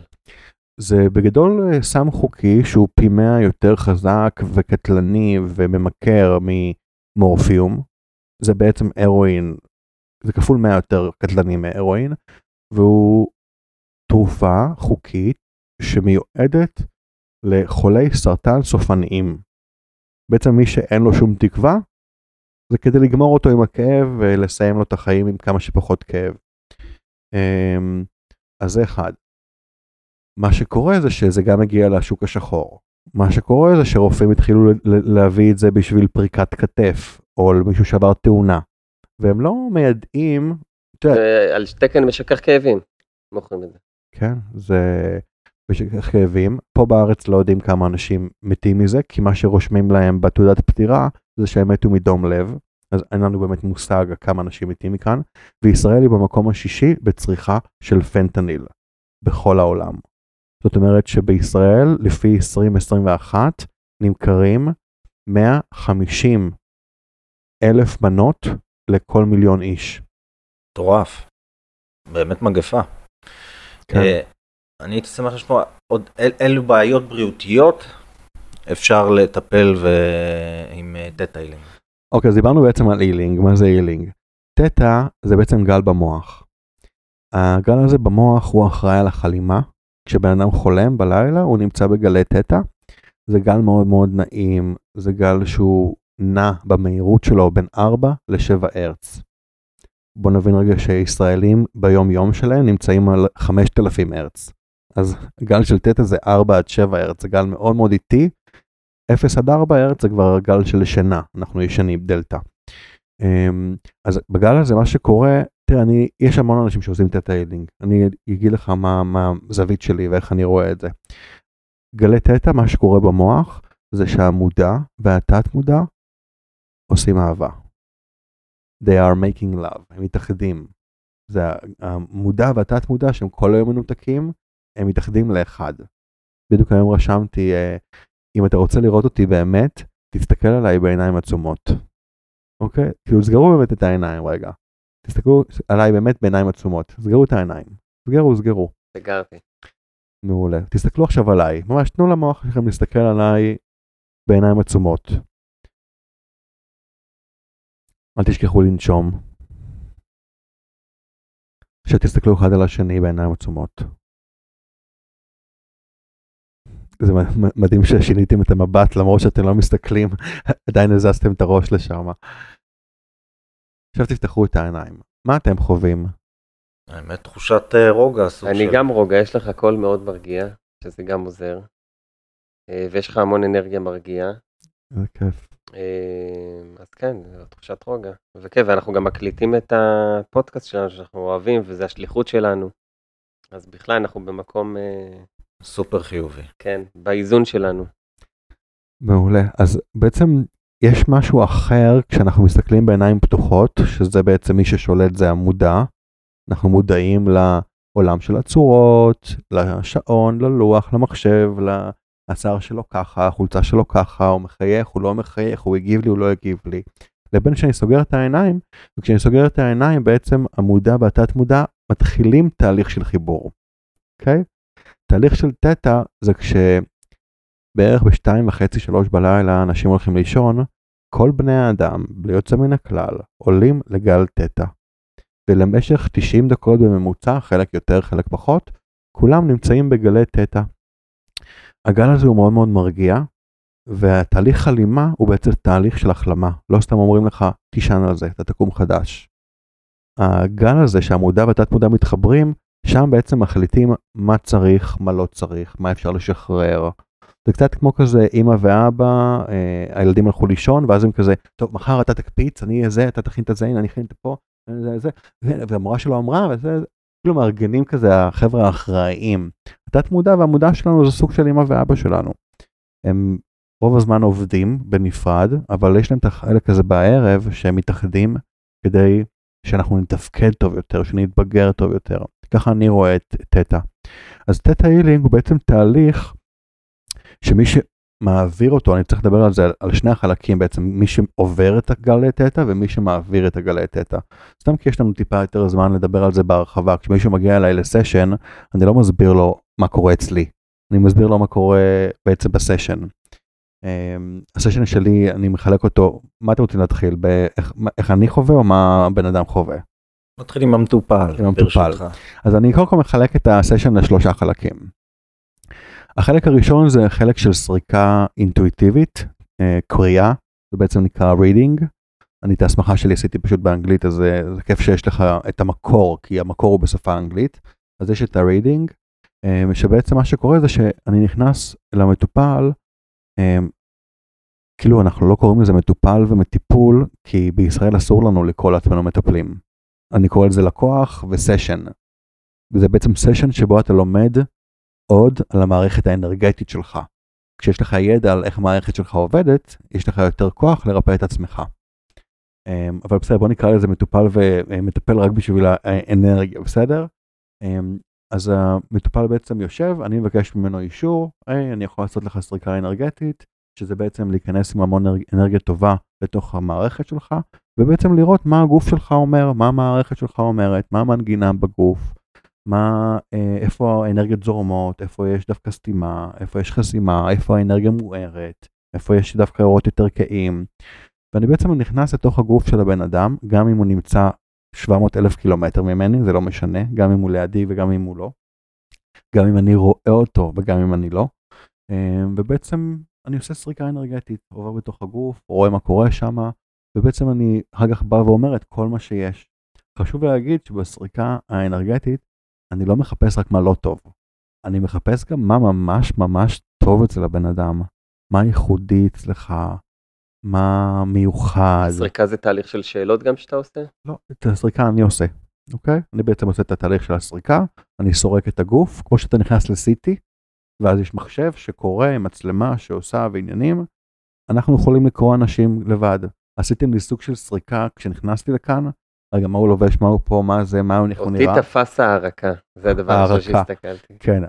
זה בגדול אה, סם חוקי שהוא פי מאה יותר חזק וקטלני וממכר ממורפיום. זה בעצם הרואין, זה כפול מאה יותר קטלני מהרואין, והוא תרופה חוקית שמיועדת לחולי סרטן סופניים. בעצם מי שאין לו שום תקווה, זה כדי לגמור אותו עם הכאב ולסיים לו את החיים עם כמה שפחות כאב. אמ, אז זה אחד. מה שקורה זה שזה גם מגיע לשוק השחור. מה שקורה זה שרופאים התחילו להביא את זה בשביל פריקת כתף, או למישהו שעבר תאונה, והם לא מיידעים, על תקן משכך כאבים, מוכרים את זה. כן, זה כאבים. פה בארץ לא יודעים כמה אנשים מתים מזה, כי מה שרושמים להם בתעודת פטירה זה שהם מתו מדום לב, אז אין לנו באמת מושג כמה אנשים מתים מכאן, וישראל היא במקום השישי בצריכה של פנטניל בכל העולם. זאת אומרת שבישראל, לפי 2021, נמכרים 150 אלף מנות לכל מיליון איש. מטורף. באמת מגפה. כן. אה, אני הייתי שמח לשמוע עוד אל, אילו בעיות בריאותיות אפשר לטפל ו... עם theta healing. אוקיי, אז דיברנו בעצם על healing, מה זה healing? theta זה בעצם גל במוח. הגל הזה במוח הוא אחראי על החלימה. כשבן אדם חולם בלילה הוא נמצא בגלי theta. זה גל מאוד מאוד נעים, זה גל שהוא נע במהירות שלו בין 4 ל-7 הרץ. בוא נבין רגע שישראלים ביום יום שלהם נמצאים על 5,000 הרץ. אז גל של תטא זה 4 עד 7 הרץ, זה גל מאוד מאוד איטי. 0 עד 4 הרץ זה כבר גל של שינה, אנחנו ישנים דלתא. אמ, אז בגל הזה מה שקורה, תראה, אני, יש המון אנשים שעושים תטא הילינג, אני אגיד לך מה, מה הזווית שלי ואיך אני רואה את זה. גלי תטא, מה שקורה במוח, זה שהמודע והתת מודע עושים אהבה. They are making love, הם מתאחדים. זה המודע והתת מודע שהם כל היום מנותקים, הם מתאחדים לאחד. בדיוק היום רשמתי, אה, אם אתה רוצה לראות אותי באמת, תסתכל עליי בעיניים עצומות. אוקיי? כאילו סגרו באמת את העיניים רגע. תסתכלו עליי באמת בעיניים עצומות. סגרו את העיניים. סגרו, סגרו. סגרתי. מעולה. תסתכלו עכשיו עליי. ממש תנו למוח שלכם להסתכל עליי בעיניים עצומות. אל תשכחו לנשום. שתסתכלו אחד על השני בעיניים עצומות. זה מדהים ששיניתם את המבט למרות שאתם לא מסתכלים, עדיין הזזתם את הראש לשם. עכשיו תפתחו את העיניים. מה אתם חווים? האמת תחושת אה, רוגע. אני גם רוגע, יש לך קול מאוד מרגיע, שזה גם עוזר. אה, ויש לך המון אנרגיה מרגיעה. זה כיף. אה, אז כן, זו תחושת רוגע. וכן, ואנחנו גם מקליטים את הפודקאסט שלנו שאנחנו אוהבים, וזה השליחות שלנו. אז בכלל אנחנו במקום... סופר חיובי. כן, באיזון שלנו. מעולה. אז בעצם יש משהו אחר כשאנחנו מסתכלים בעיניים פתוחות, שזה בעצם מי ששולט זה המודע. אנחנו מודעים לעולם של הצורות, לשעון, ללוח, למחשב, השיער שלו ככה, החולצה שלו ככה, הוא מחייך, הוא לא מחייך, הוא הגיב לי, הוא לא הגיב לי. לבין כשאני סוגר את העיניים, וכשאני סוגר את העיניים בעצם המודע והתת מודע מתחילים תהליך של חיבור. אוקיי? Okay? תהליך של תטא זה כשבערך בשתיים וחצי שלוש בלילה אנשים הולכים לישון, כל בני האדם, בלי יוצא מן הכלל, עולים לגל תטא. ולמשך 90 דקות בממוצע, חלק יותר, חלק פחות, כולם נמצאים בגלי תטא. הגל הזה הוא מאוד מאוד מרגיע, והתהליך חלימה הוא בעצם תהליך של החלמה. לא סתם אומרים לך, תישן על זה, אתה תקום חדש. הגל הזה שהמודע והתת מודע מתחברים, שם בעצם מחליטים מה צריך, מה לא צריך, מה אפשר לשחרר. זה קצת כמו כזה אמא ואבא, אה, הילדים הלכו לישון, ואז הם כזה, טוב, מחר אתה תקפיץ, אני אהיה זה, אתה תכין את זה, הנה, אני אכין את פה, זה, זה, והמורה שלו אמרה, וזה, כאילו מארגנים כזה החבר'ה האחראיים. התת מודע והמודע שלנו זה סוג של אמא ואבא שלנו. הם רוב הזמן עובדים בנפרד, אבל יש להם את החלק הזה בערב שהם מתאחדים כדי שאנחנו נתפקד טוב יותר, שנתבגר טוב יותר. ככה אני רואה את תטא. אז תטא הילינג הוא בעצם תהליך שמי שמעביר אותו, אני צריך לדבר על זה, על שני החלקים בעצם, מי שעובר את הגלי תטא ומי שמעביר את הגלי תטא. סתם כי יש לנו טיפה יותר זמן לדבר על זה בהרחבה, כשמישהו מגיע אליי לסשן, אני לא מסביר לו מה קורה אצלי, אני מסביר לו מה קורה בעצם בסשן. Um, הסשן שלי, אני מחלק אותו, מה אתם רוצים להתחיל? באיך, איך אני חווה או מה הבן אדם חווה? נתחיל עם המטופל, עם המטופל. אז אני קודם כל מחלק את הסשן לשלושה חלקים. החלק הראשון זה חלק של סריקה אינטואיטיבית, אה, קריאה, זה בעצם נקרא reading. אני את ההסמכה שלי עשיתי פשוט באנגלית, אז זה, זה כיף שיש לך את המקור, כי המקור הוא בשפה האנגלית. אז יש את ה-reading, אה, שבעצם מה שקורה זה שאני נכנס למטופל, אה, כאילו אנחנו לא קוראים לזה מטופל ומטיפול, כי בישראל אסור לנו לקרוא לעצמנו מטפלים. אני קורא לזה לקוח וסשן. זה בעצם סשן שבו אתה לומד עוד על המערכת האנרגטית שלך. כשיש לך ידע על איך המערכת שלך עובדת, יש לך יותר כוח לרפא את עצמך. אמ, אבל בסדר, בוא נקרא לזה מטופל ומטפל רק בשביל האנרגיה, בסדר? אמ, אז המטופל בעצם יושב, אני מבקש ממנו אישור, היי, אני יכול לעשות לך סריקה אנרגטית, שזה בעצם להיכנס עם המון אנרגיה טובה לתוך המערכת שלך, ובעצם לראות מה הגוף שלך אומר, מה המערכת שלך אומרת, מה המנגינה בגוף, מה, אה, איפה האנרגיות זורמות, איפה יש דווקא סתימה, איפה יש חסימה, איפה האנרגיה מוארת, איפה יש דווקא אורות יותר קהים. ואני בעצם נכנס לתוך הגוף של הבן אדם, גם אם הוא נמצא 700 אלף קילומטר ממני, זה לא משנה, גם אם הוא לידי וגם אם הוא לא. גם אם אני רואה אותו וגם אם אני לא. אה, ובעצם אני עושה סריקה אנרגטית, עובר בתוך הגוף, רואה מה קורה שם, ובעצם אני אחר כך בא ואומר את כל מה שיש. חשוב להגיד שבסריקה האנרגטית אני לא מחפש רק מה לא טוב, אני מחפש גם מה ממש ממש טוב אצל הבן אדם, מה ייחודי אצלך, מה מיוחד. סריקה זה תהליך של שאלות גם שאתה עושה? לא, את הסריקה אני עושה, אוקיי? אני בעצם עושה את התהליך של הסריקה, אני סורק את הגוף, כמו שאתה נכנס לסיטי, ואז יש מחשב שקורא עם מצלמה שעושה ועניינים, אנחנו יכולים לקרוא אנשים לבד. עשיתם לי סוג של סריקה כשנכנסתי לכאן, רגע, מה הוא לובש, מה הוא פה, מה זה, מה הוא נראה. אותי תפס הערקה, זה הדבר הראשון שהסתכלתי. כן,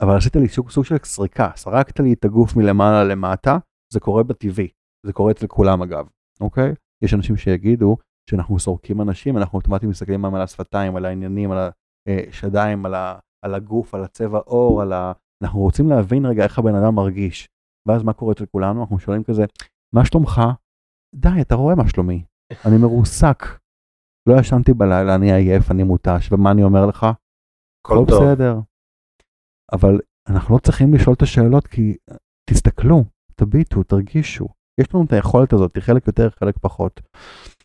אבל עשית לי סוג, סוג של סריקה, סרקת לי את הגוף מלמעלה למטה, זה קורה בטבעי, זה קורה אצל כולם אגב, אוקיי? יש אנשים שיגידו שאנחנו סורקים אנשים, אנחנו אוטומטית מסתכלים על השפתיים, על העניינים, על השדיים, על, ה, על הגוף, על הצבע עור, על ה... אנחנו רוצים להבין רגע איך הבן אדם מרגיש. ואז מה קורה אצל כולנו? אנחנו שואלים כזה, מה שלומך? די, אתה רואה מה שלומי. אני מרוסק. לא ישנתי בלילה, אני עייף, אני מותש, ומה אני אומר לך? הכל בסדר. אבל אנחנו לא צריכים לשאול את השאלות כי תסתכלו, תביטו, תרגישו. יש לנו את היכולת הזאת, חלק יותר, חלק פחות.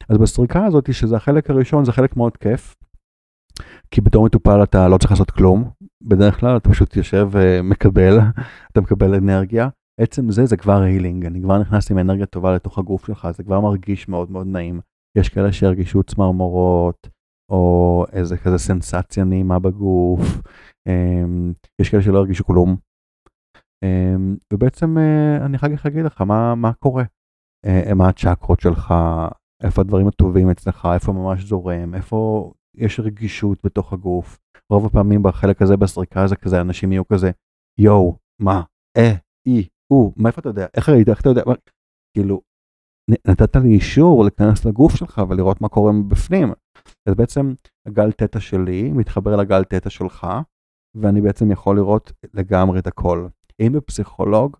אז בסריקה הזאת, שזה החלק הראשון, זה חלק מאוד כיף. כי בתור מטופל אתה לא צריך לעשות כלום, בדרך כלל אתה פשוט יושב ומקבל, אתה מקבל אנרגיה. עצם זה זה כבר הילינג, אני כבר נכנס עם אנרגיה טובה לתוך הגוף שלך, זה כבר מרגיש מאוד מאוד נעים. יש כאלה שירגישו צמרמורות, או איזה כזה סנסציה נעימה בגוף, אמ, יש כאלה שלא ירגישו כלום. אמ, ובעצם אה, אני אחר כך אגיד לך מה, מה קורה, אה, מה הצ'קרות שלך, איפה הדברים הטובים אצלך, איפה ממש זורם, איפה יש רגישות בתוך הגוף. רוב הפעמים בחלק הזה בסריקה זה כזה אנשים יהיו כזה יואו מה אה אי או מאיפה אתה יודע איך ראית איך אתה יודע כאילו נתת לי אישור להיכנס לגוף שלך ולראות מה קורה מבפנים. אז בעצם הגל תטא שלי מתחבר לגל תטא שלך ואני בעצם יכול לראות לגמרי את הכל. אם בפסיכולוג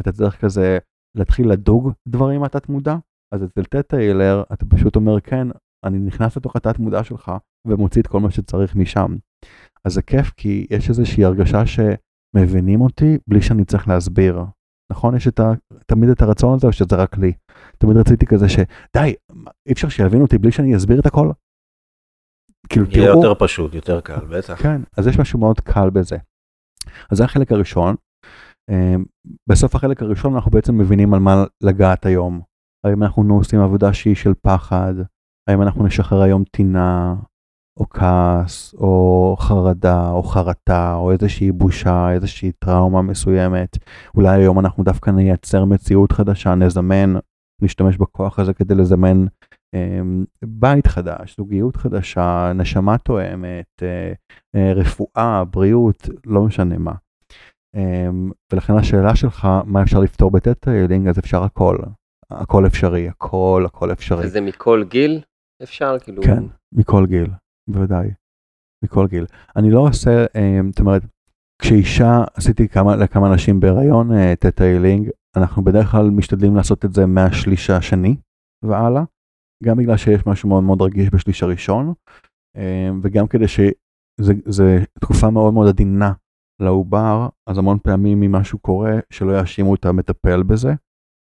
אתה צריך כזה להתחיל לדוג דברים מהתת מודע אז אצל תטא הילר אתה פשוט אומר כן אני נכנס לתוך התת מודע שלך ומוציא את כל מה שצריך משם. אז זה כיף כי יש איזושהי הרגשה שמבינים אותי בלי שאני צריך להסביר. נכון? יש את ה... תמיד את הרצון הזה או שזה רק לי. תמיד רציתי כזה שדי, אי אפשר שיבינו אותי בלי שאני אסביר את הכל. כאילו תראו... יהיה יותר פשוט, יותר קל, בטח. כן, אז יש משהו מאוד קל בזה. אז זה החלק הראשון. אמ, בסוף החלק הראשון אנחנו בעצם מבינים על מה לגעת היום. האם אנחנו עושים עבודה שהיא של פחד, האם אנחנו נשחרר היום טינה, או כעס, או חרדה, או חרטה, או איזושהי בושה, איזושהי טראומה מסוימת. אולי היום אנחנו דווקא נייצר מציאות חדשה, נזמן, נשתמש בכוח הזה כדי לזמן אה, בית חדש, זוגיות חדשה, נשמה תואמת, אה, אה, רפואה, בריאות, לא משנה מה. אה, ולכן השאלה שלך, מה אפשר לפתור ב theta healing, אז אפשר הכל. הכל אפשרי, הכל, הכל אפשרי. וזה מכל גיל? אפשר כאילו... כן, מכל גיל, בוודאי. מכל גיל. אני לא עושה, אה, זאת אומרת, כשאישה, עשיתי כמה, לכמה אנשים בהיריון theta healing, אה, אנחנו בדרך כלל משתדלים לעשות את זה מהשליש השני והלאה, גם בגלל שיש משהו מאוד מאוד רגיש בשליש הראשון, אה, וגם כדי שזו תקופה מאוד מאוד עדינה לעובר, אז המון פעמים אם משהו קורה, שלא יאשימו את המטפל בזה,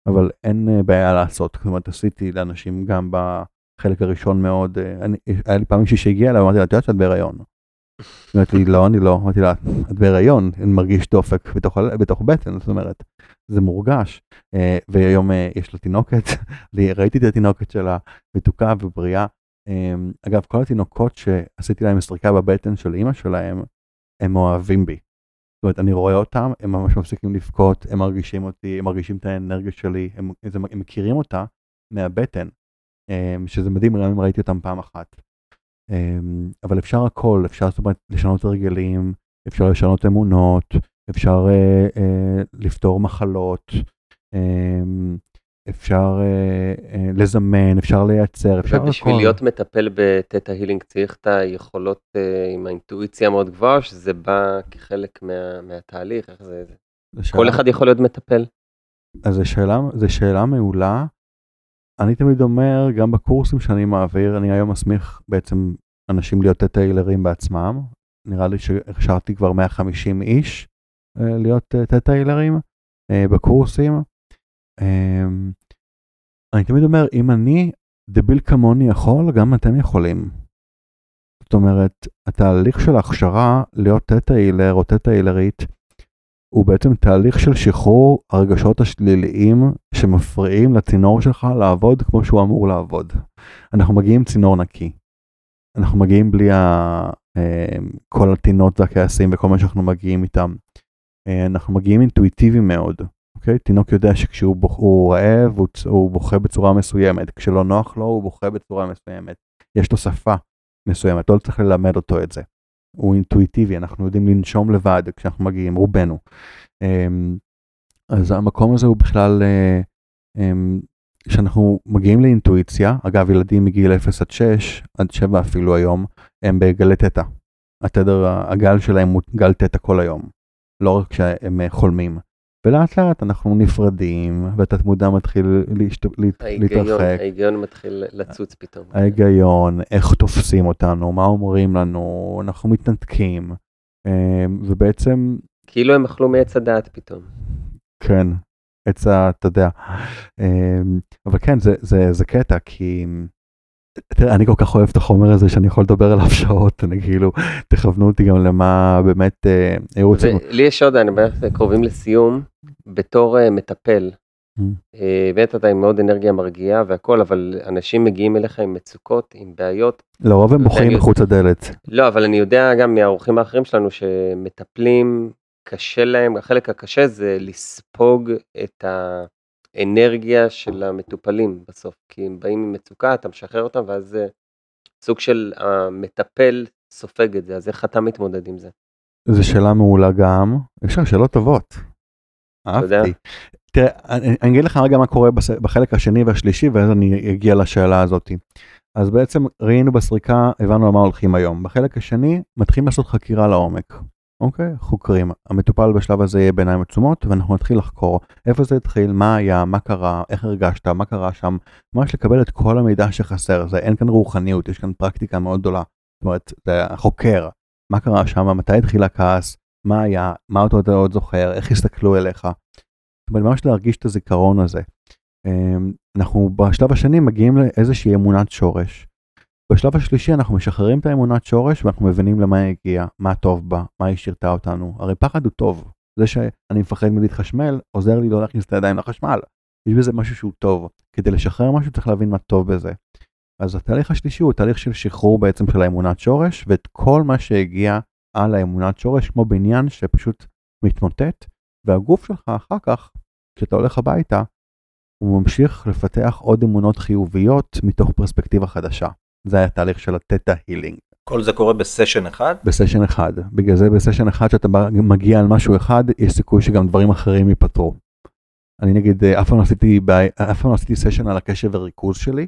אבל אין בעיה לעשות, זאת אומרת עשיתי לאנשים גם בחלק הראשון מאוד, אני, היה לי פעם מישהי שהגיע אליי, אמרתי לה, את יודעת שאת בהיריון. אמרתי לי, לא, אני לא, אמרתי לה, את בהיריון, אני מרגיש דופק בתוך, בתוך בטן, זאת אומרת, זה מורגש. אה, והיום אה, יש לה תינוקת, ראיתי את התינוקת שלה, מתוקה ובריאה. אה, אגב, כל התינוקות שעשיתי להם סריקה בבטן של אימא שלהם, הם אוהבים בי. זאת אומרת, אני רואה אותם, הם ממש מפסיקים לבכות, הם מרגישים אותי, הם מרגישים את האנרגיה שלי, הם, הם, מכירים אותה מהבטן, שזה מדהים גם אם ראיתי אותם פעם אחת. אמ, אבל אפשר הכל, אפשר זאת אומרת לשנות הרגלים, אפשר לשנות אמונות, אפשר אה, אה, לפתור מחלות, אה, אפשר אה, אה, לזמן, אפשר לייצר, אפשר ובשביל הכל. להיות מטפל בתטא הילינג צריך את היכולות אה, עם האינטואיציה מאוד גבוהה, שזה בא כחלק מה, מהתהליך? איך זה, זה? כל אחד יכול להיות מטפל? אז זו שאלה, זו שאלה מעולה. אני תמיד אומר, גם בקורסים שאני מעביר, אני היום מסמיך בעצם אנשים להיות טטיילרים בעצמם. נראה לי שהכשרתי כבר 150 איש אה, להיות טטיילרים בקורסים. אה, אני תמיד אומר, אם אני דביל כמוני יכול, גם אתם יכולים. זאת אומרת, התהליך של ההכשרה להיות טטיילר או טטיילרית, הוא בעצם תהליך של שחרור הרגשות השליליים שמפריעים לצינור שלך לעבוד כמו שהוא אמור לעבוד. אנחנו מגיעים צינור נקי. אנחנו מגיעים בלי ה, אה, כל הטינות והכעסים וכל מה שאנחנו מגיעים איתם. אה, אנחנו מגיעים אינטואיטיביים מאוד. אוקיי? תינוק יודע שכשהוא בוח, הוא רעב הוא, הוא בוכה בצורה מסוימת, כשלא נוח לו הוא בוכה בצורה מסוימת. יש לו שפה מסוימת, לא צריך ללמד אותו את זה. הוא אינטואיטיבי, אנחנו יודעים לנשום לבד כשאנחנו מגיעים, רובנו. אמ, אז המקום הזה הוא בכלל, אה, אמ, כשאנחנו מגיעים לאינטואיציה, אגב ילדים מגיל 0 עד 6, עד 7 אפילו היום, הם בגלי תטא. התדר, הגל שלהם הוא גל תטא כל היום, לא רק כשהם אה, חולמים. ולאט לאט אנחנו נפרדים, והתת מודע מתחיל להשת... ההיגיון, להתרחק. ההיגיון מתחיל לצוץ פתאום. ההיגיון, איך תופסים אותנו, מה אומרים לנו, אנחנו מתנתקים, אמ, ובעצם, כאילו הם אכלו מעץ הדעת פתאום. כן, עץ ה... אתה יודע, אמ, אבל כן, זה, זה, זה קטע, כי... תראה, אני כל כך אוהב את החומר הזה שאני יכול לדבר עליו שעות, אני כאילו, תכוונו אותי גם למה באמת אה, היו רוצים... ולי יש עוד, אני בערך קרובים לסיום, בתור אה, מטפל. Mm. אה, באמת אתה עם מאוד אנרגיה מרגיעה והכל, אבל אנשים מגיעים אליך עם מצוקות, עם בעיות. לרוב הם בוכים אני- מחוץ לדלת. לא, אבל אני יודע גם מהאורחים האחרים שלנו שמטפלים, קשה להם, החלק הקשה זה לספוג את האנרגיה של המטופלים בסוף, כי הם באים עם מצוקה, אתה משחרר אותם, ואז זה סוג של המטפל סופג את זה, אז איך אתה מתמודד עם זה? זו שאלה מעולה גם, לך שאלות טובות. אהבתי. תראה, אני, אני אגיד לך רגע מה קורה בחלק השני והשלישי ואז אני אגיע לשאלה הזאת. אז בעצם ראינו בסריקה, הבנו על מה הולכים היום. בחלק השני מתחילים לעשות חקירה לעומק. אוקיי? חוקרים. המטופל בשלב הזה יהיה בעיניים עצומות ואנחנו נתחיל לחקור איפה זה התחיל, מה היה, מה קרה, איך הרגשת, מה קרה שם. ממש לקבל את כל המידע שחסר. זה אין כאן רוחניות, יש כאן פרקטיקה מאוד גדולה. זאת אומרת, זה החוקר. מה קרה שם, מתי התחיל הכעס, מה היה, מה אותו אתה עוד זוכר, איך הסתכלו אליך. זאת אומרת, ממש להרגיש את הזיכרון הזה. אמ, אנחנו בשלב השני מגיעים לאיזושהי אמונת שורש. בשלב השלישי אנחנו משחררים את האמונת שורש ואנחנו מבינים למה היא הגיעה, מה טוב בה, מה היא שירתה אותנו. הרי פחד הוא טוב. זה שאני מפחד מלהתחשמל עוזר לי לא להכניס את הידיים לחשמל. יש בזה משהו שהוא טוב. כדי לשחרר משהו צריך להבין מה טוב בזה. אז התהליך השלישי הוא תהליך של שחרור בעצם של האמונת שורש ואת כל מה שהגיע על האמונת שורש כמו בניין שפשוט מתמוטט והגוף שלך אחר כך כשאתה הולך הביתה הוא ממשיך לפתח עוד אמונות חיוביות מתוך פרספקטיבה חדשה. זה היה תהליך של התטא הילינג כל זה קורה בסשן אחד? בסשן אחד. בגלל זה בסשן אחד שאתה מגיע על משהו אחד יש סיכוי שגם דברים אחרים ייפתרו. אני נגיד אה, אף פעם לא עשיתי, אף פעם לא עשיתי סשן על הקשב וריכוז שלי,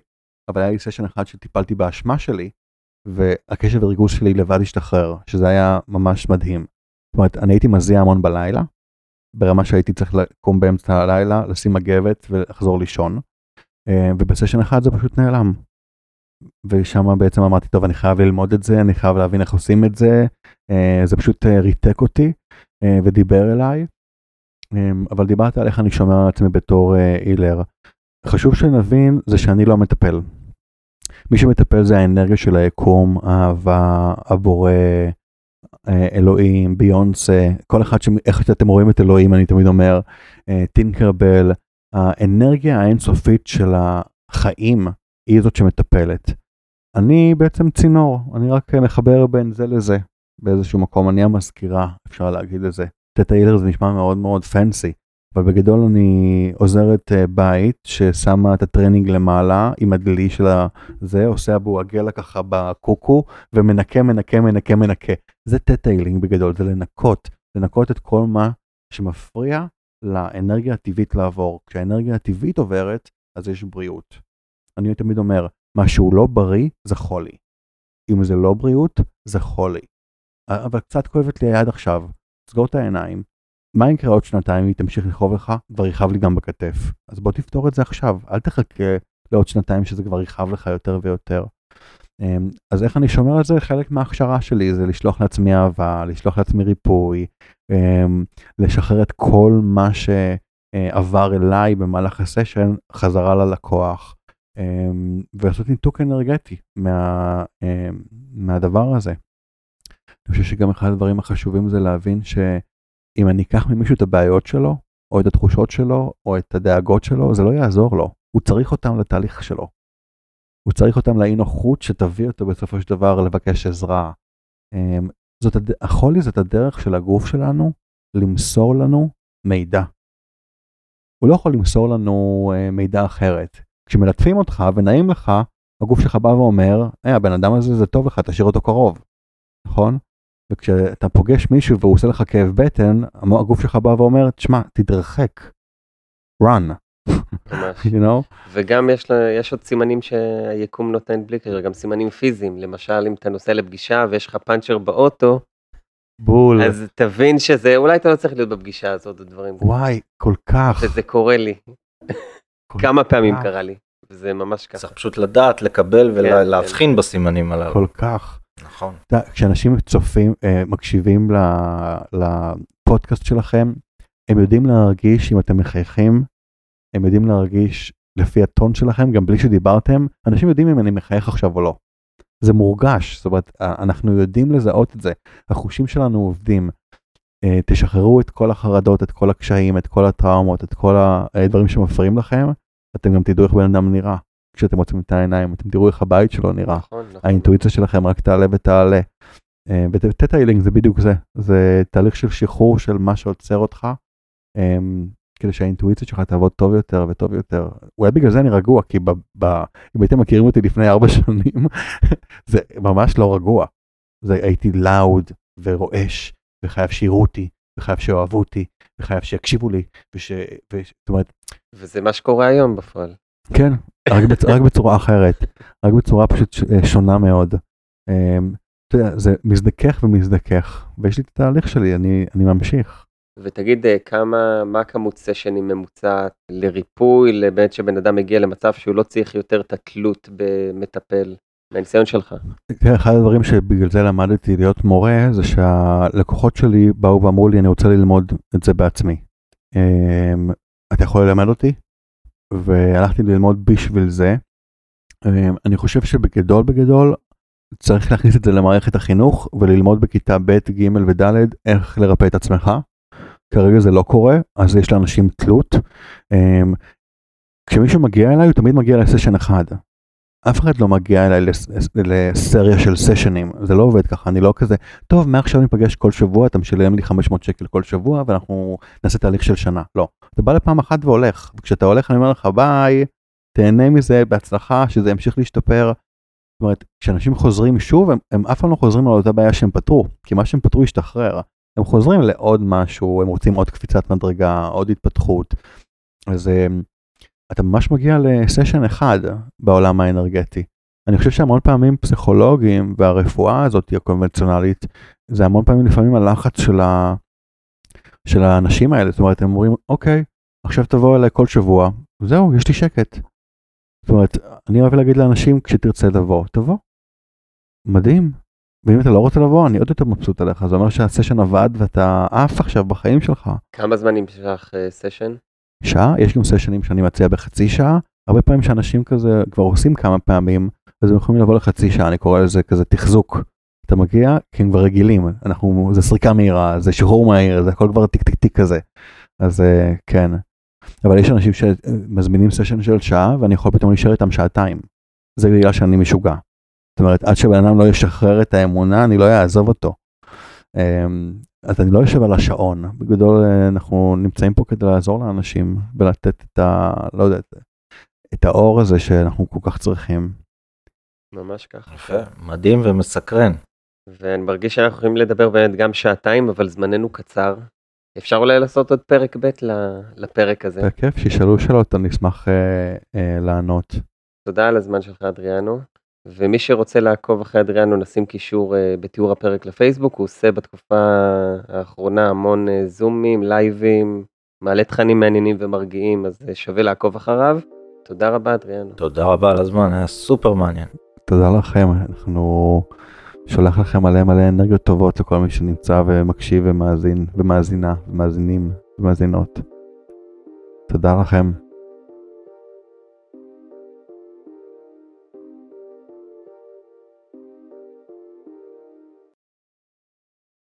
אבל היה לי סשן אחד שטיפלתי באשמה שלי, והקשב וריכוז שלי לבד השתחרר, שזה היה ממש מדהים. זאת אומרת, אני הייתי מזיע המון בלילה, ברמה שהייתי צריך לקום באמצע הלילה, לשים מגבת ולחזור לישון, אה, ובסשן אחד זה פשוט נעלם. ושם בעצם אמרתי, טוב, אני חייב ללמוד את זה, אני חייב להבין איך עושים את זה, אה, זה פשוט אה, ריתק אותי אה, ודיבר אליי, אה, אבל דיברת על איך אני שומר על עצמי בתור הילר. חשוב שנבין זה שאני לא מטפל. מי שמטפל זה האנרגיה של היקום, האהבה, הבורא, אלוהים, ביונסה, כל אחד, ש... איך שאתם רואים את אלוהים, אני תמיד אומר, טינקרבל, האנרגיה האינסופית של החיים היא זאת שמטפלת. אני בעצם צינור, אני רק מחבר בין זה לזה באיזשהו מקום, אני המזכירה, אפשר להגיד את זה. theta healer זה נשמע מאוד מאוד fancy, אבל בגדול אני עוזרת אה, בית ששמה את הטרנינג למעלה עם הדלי של הזה, עושה אבו עגלה ככה בקוקו ומנקה, מנקה, מנקה, מנקה. זה theta healing בגדול, זה לנקות, לנקות את כל מה שמפריע לאנרגיה הטבעית לעבור. כשהאנרגיה הטבעית עוברת, אז יש בריאות. אני תמיד אומר, מה שהוא לא בריא זה חולי. אם זה לא בריאות, זה חולי. אבל קצת כואבת לי היד עכשיו, סגור את העיניים. מה יקרה עוד שנתיים אם היא תמשיך לכאוב לך? כבר יכאב לי גם בכתף. אז בוא תפתור את זה עכשיו, אל תחכה לעוד שנתיים שזה כבר יכאב לך יותר ויותר. אמ, אז איך אני שומר על זה? חלק מההכשרה שלי זה לשלוח לעצמי אהבה, לשלוח לעצמי ריפוי, אמ, לשחרר את כל מה שעבר אליי במהלך הסשן חזרה ללקוח, ולעשות ניתוק אנרגטי מה, מהדבר הזה. אני חושב שגם אחד הדברים החשובים זה להבין שאם אני אקח ממישהו את הבעיות שלו, או את התחושות שלו, או את הדאגות שלו, זה לא יעזור לו. הוא צריך אותם לתהליך שלו. הוא צריך אותם לאי נוחות שתביא אותו בסופו של דבר לבקש עזרה. אמ, זאת. החולי זאת הדרך של הגוף שלנו למסור לנו מידע. הוא לא יכול למסור לנו אה, מידע אחרת. כשמלטפים אותך ונעים לך, הגוף שלך בא ואומר, היי, הבן אדם הזה זה טוב לך, תשאיר אותו קרוב, נכון? וכשאתה פוגש מישהו והוא עושה לך כאב בטן, הגוף שלך בא ואומר, תשמע, תתרחק, run. ממש. you know? וגם יש, לה, יש עוד סימנים שהיקום נותן בלי קשר, גם סימנים פיזיים, למשל אם אתה נוסע לפגישה ויש לך פאנצ'ר באוטו, בול. אז תבין שזה, אולי אתה לא צריך להיות בפגישה הזאת, דברים. וואי, כל כך. וזה קורה לי. כמה פעמים קרה לי, וזה ממש ככה. צריך פשוט לדעת, לקבל ולהבחין כן, כן. בסימנים הללו. כל כך. נכון. כשאנשים צופים, אה, מקשיבים לפודקאסט שלכם, הם יודעים להרגיש אם אתם מחייכים הם יודעים להרגיש לפי הטון שלכם, גם בלי שדיברתם, אנשים יודעים אם אני מחייך עכשיו או לא. זה מורגש, זאת אומרת, אנחנו יודעים לזהות את זה, החושים שלנו עובדים. אה, תשחררו את כל החרדות, את כל הקשיים, את כל הטראומות, את כל הדברים שמפריעים לכם, אתם גם תדעו איך בן אדם נראה. כשאתם עוצמים את העיניים, אתם תראו איך הבית שלו נראה. נכון, נכון. האינטואיציה שלכם רק תעלה ותעלה. אה, וטטה הילינג זה בדיוק זה, זה תהליך של שחרור של מה שעוצר אותך. אמ, כדי שהאינטואיציה שלך תעבוד טוב יותר וטוב יותר. אולי בגלל זה אני רגוע, כי ב, ב, אם הייתם מכירים אותי לפני ארבע שנים, זה ממש לא רגוע. זה הייתי לאוד ורועש, וחייב שיראו אותי, וחייב שאוהבו אותי, וחייב שיקשיבו לי, וש... וש... זאת אומרת... וזה מה שקורה היום בפועל. כן, רק, בצ... רק בצורה אחרת, רק בצורה פשוט אה, שונה מאוד. אמ, אתה יודע, זה מזדכך ומזדכך, ויש לי את התהליך שלי, אני, אני ממשיך. ותגיד אה, כמה, מה כמות סשנים ממוצעת לריפוי, לבית שבן אדם מגיע למצב שהוא לא צריך יותר את התלות במטפל, מהניסיון שלך. כן, אחד הדברים שבגלל זה למדתי להיות מורה, זה שהלקוחות שלי באו ואמרו לי, אני רוצה ללמוד את זה בעצמי. אמ, אתה יכול ללמד אותי? והלכתי ללמוד בשביל זה. אמ, אני חושב שבגדול בגדול צריך להכניס את זה למערכת החינוך וללמוד בכיתה ב', ג' וד' איך לרפא את עצמך. כרגע זה לא קורה, אז יש לאנשים תלות. אמ, כשמישהו מגיע אליי, הוא תמיד מגיע לסשן אחד. אף אחד לא מגיע אליי לסריה של סשנים, זה לא עובד ככה, אני לא כזה, טוב, מעכשיו ניפגש כל שבוע, אתה משלם לי 500 שקל כל שבוע, ואנחנו נעשה תהליך של שנה. לא, אתה בא לפעם אחת והולך, וכשאתה הולך אני אומר לך ביי, תהנה מזה, בהצלחה, שזה ימשיך להשתפר. זאת אומרת, כשאנשים חוזרים שוב, הם, הם אף פעם לא חוזרים על אותה בעיה שהם פתרו, כי מה שהם פתרו ישתחרר. הם חוזרים לעוד משהו, הם רוצים עוד קפיצת מדרגה, עוד התפתחות. אז אמ, אתה ממש מגיע לסשן אחד בעולם האנרגטי. אני חושב שהמון פעמים פסיכולוגים והרפואה הזאת הקונבנציונלית, זה המון פעמים לפעמים הלחץ של, ה... של האנשים האלה. זאת אומרת, הם אומרים, אוקיי, עכשיו תבוא אליי כל שבוע, זהו, יש לי שקט. זאת אומרת, אני אוהב להגיד לאנשים, כשתרצה לבוא, תבוא. מדהים, ואם אתה לא רוצה לבוא, אני עוד יותר מבסוט עליך, זה אומר שהסשן עבד ואתה עף עכשיו בחיים שלך. כמה זמן נמשך סשן? שעה, יש גם סשנים שאני מציע בחצי שעה, הרבה פעמים שאנשים כזה כבר עושים כמה פעמים, אז הם יכולים לבוא לחצי שעה, אני קורא לזה כזה תחזוק. אתה מגיע, כי הם כבר רגילים, אנחנו, זה סריקה מהירה, זה שחרור מהיר, זה הכל כבר טיק טיק טיק כזה. אז כן. אבל יש אנשים שמזמינים סשן של שעה, ואני יכול פתאום להישאר איתם שעתיים. זה בגלל שאני משוגע. זאת אומרת, עד שבן אדם לא ישחרר את האמונה, אני לא אעזוב אותו. אמ, אז אני לא יושב על השעון, בגדול אה, אנחנו נמצאים פה כדי לעזור לאנשים ולתת את ה... לא יודע, את האור הזה שאנחנו כל כך צריכים. ממש ככה. יפה, מדהים ומסקרן. ואני מרגיש שאנחנו יכולים לדבר באמת גם שעתיים, אבל זמננו קצר. אפשר אולי לעשות עוד פרק ב' לפרק הזה. בכיף, שישאלו שאלות, אני אשמח אה, אה, לענות. תודה על הזמן שלך אדריאנו. ומי שרוצה לעקוב אחרי אדריאנו נשים קישור אה, בתיאור הפרק לפייסבוק, הוא עושה בתקופה האחרונה המון אה, זומים, לייבים, מעלה תכנים מעניינים ומרגיעים, אז אה, שווה לעקוב אחריו. תודה רבה אדריאנו. תודה רבה על הזמן, היה סופר מעניין. תודה לכם, אנחנו שולח לכם מלא מלא אנרגיות טובות לכל מי שנמצא ומקשיב ומאזין ומאזינה ומאזינים ומאזינות. תודה לכם.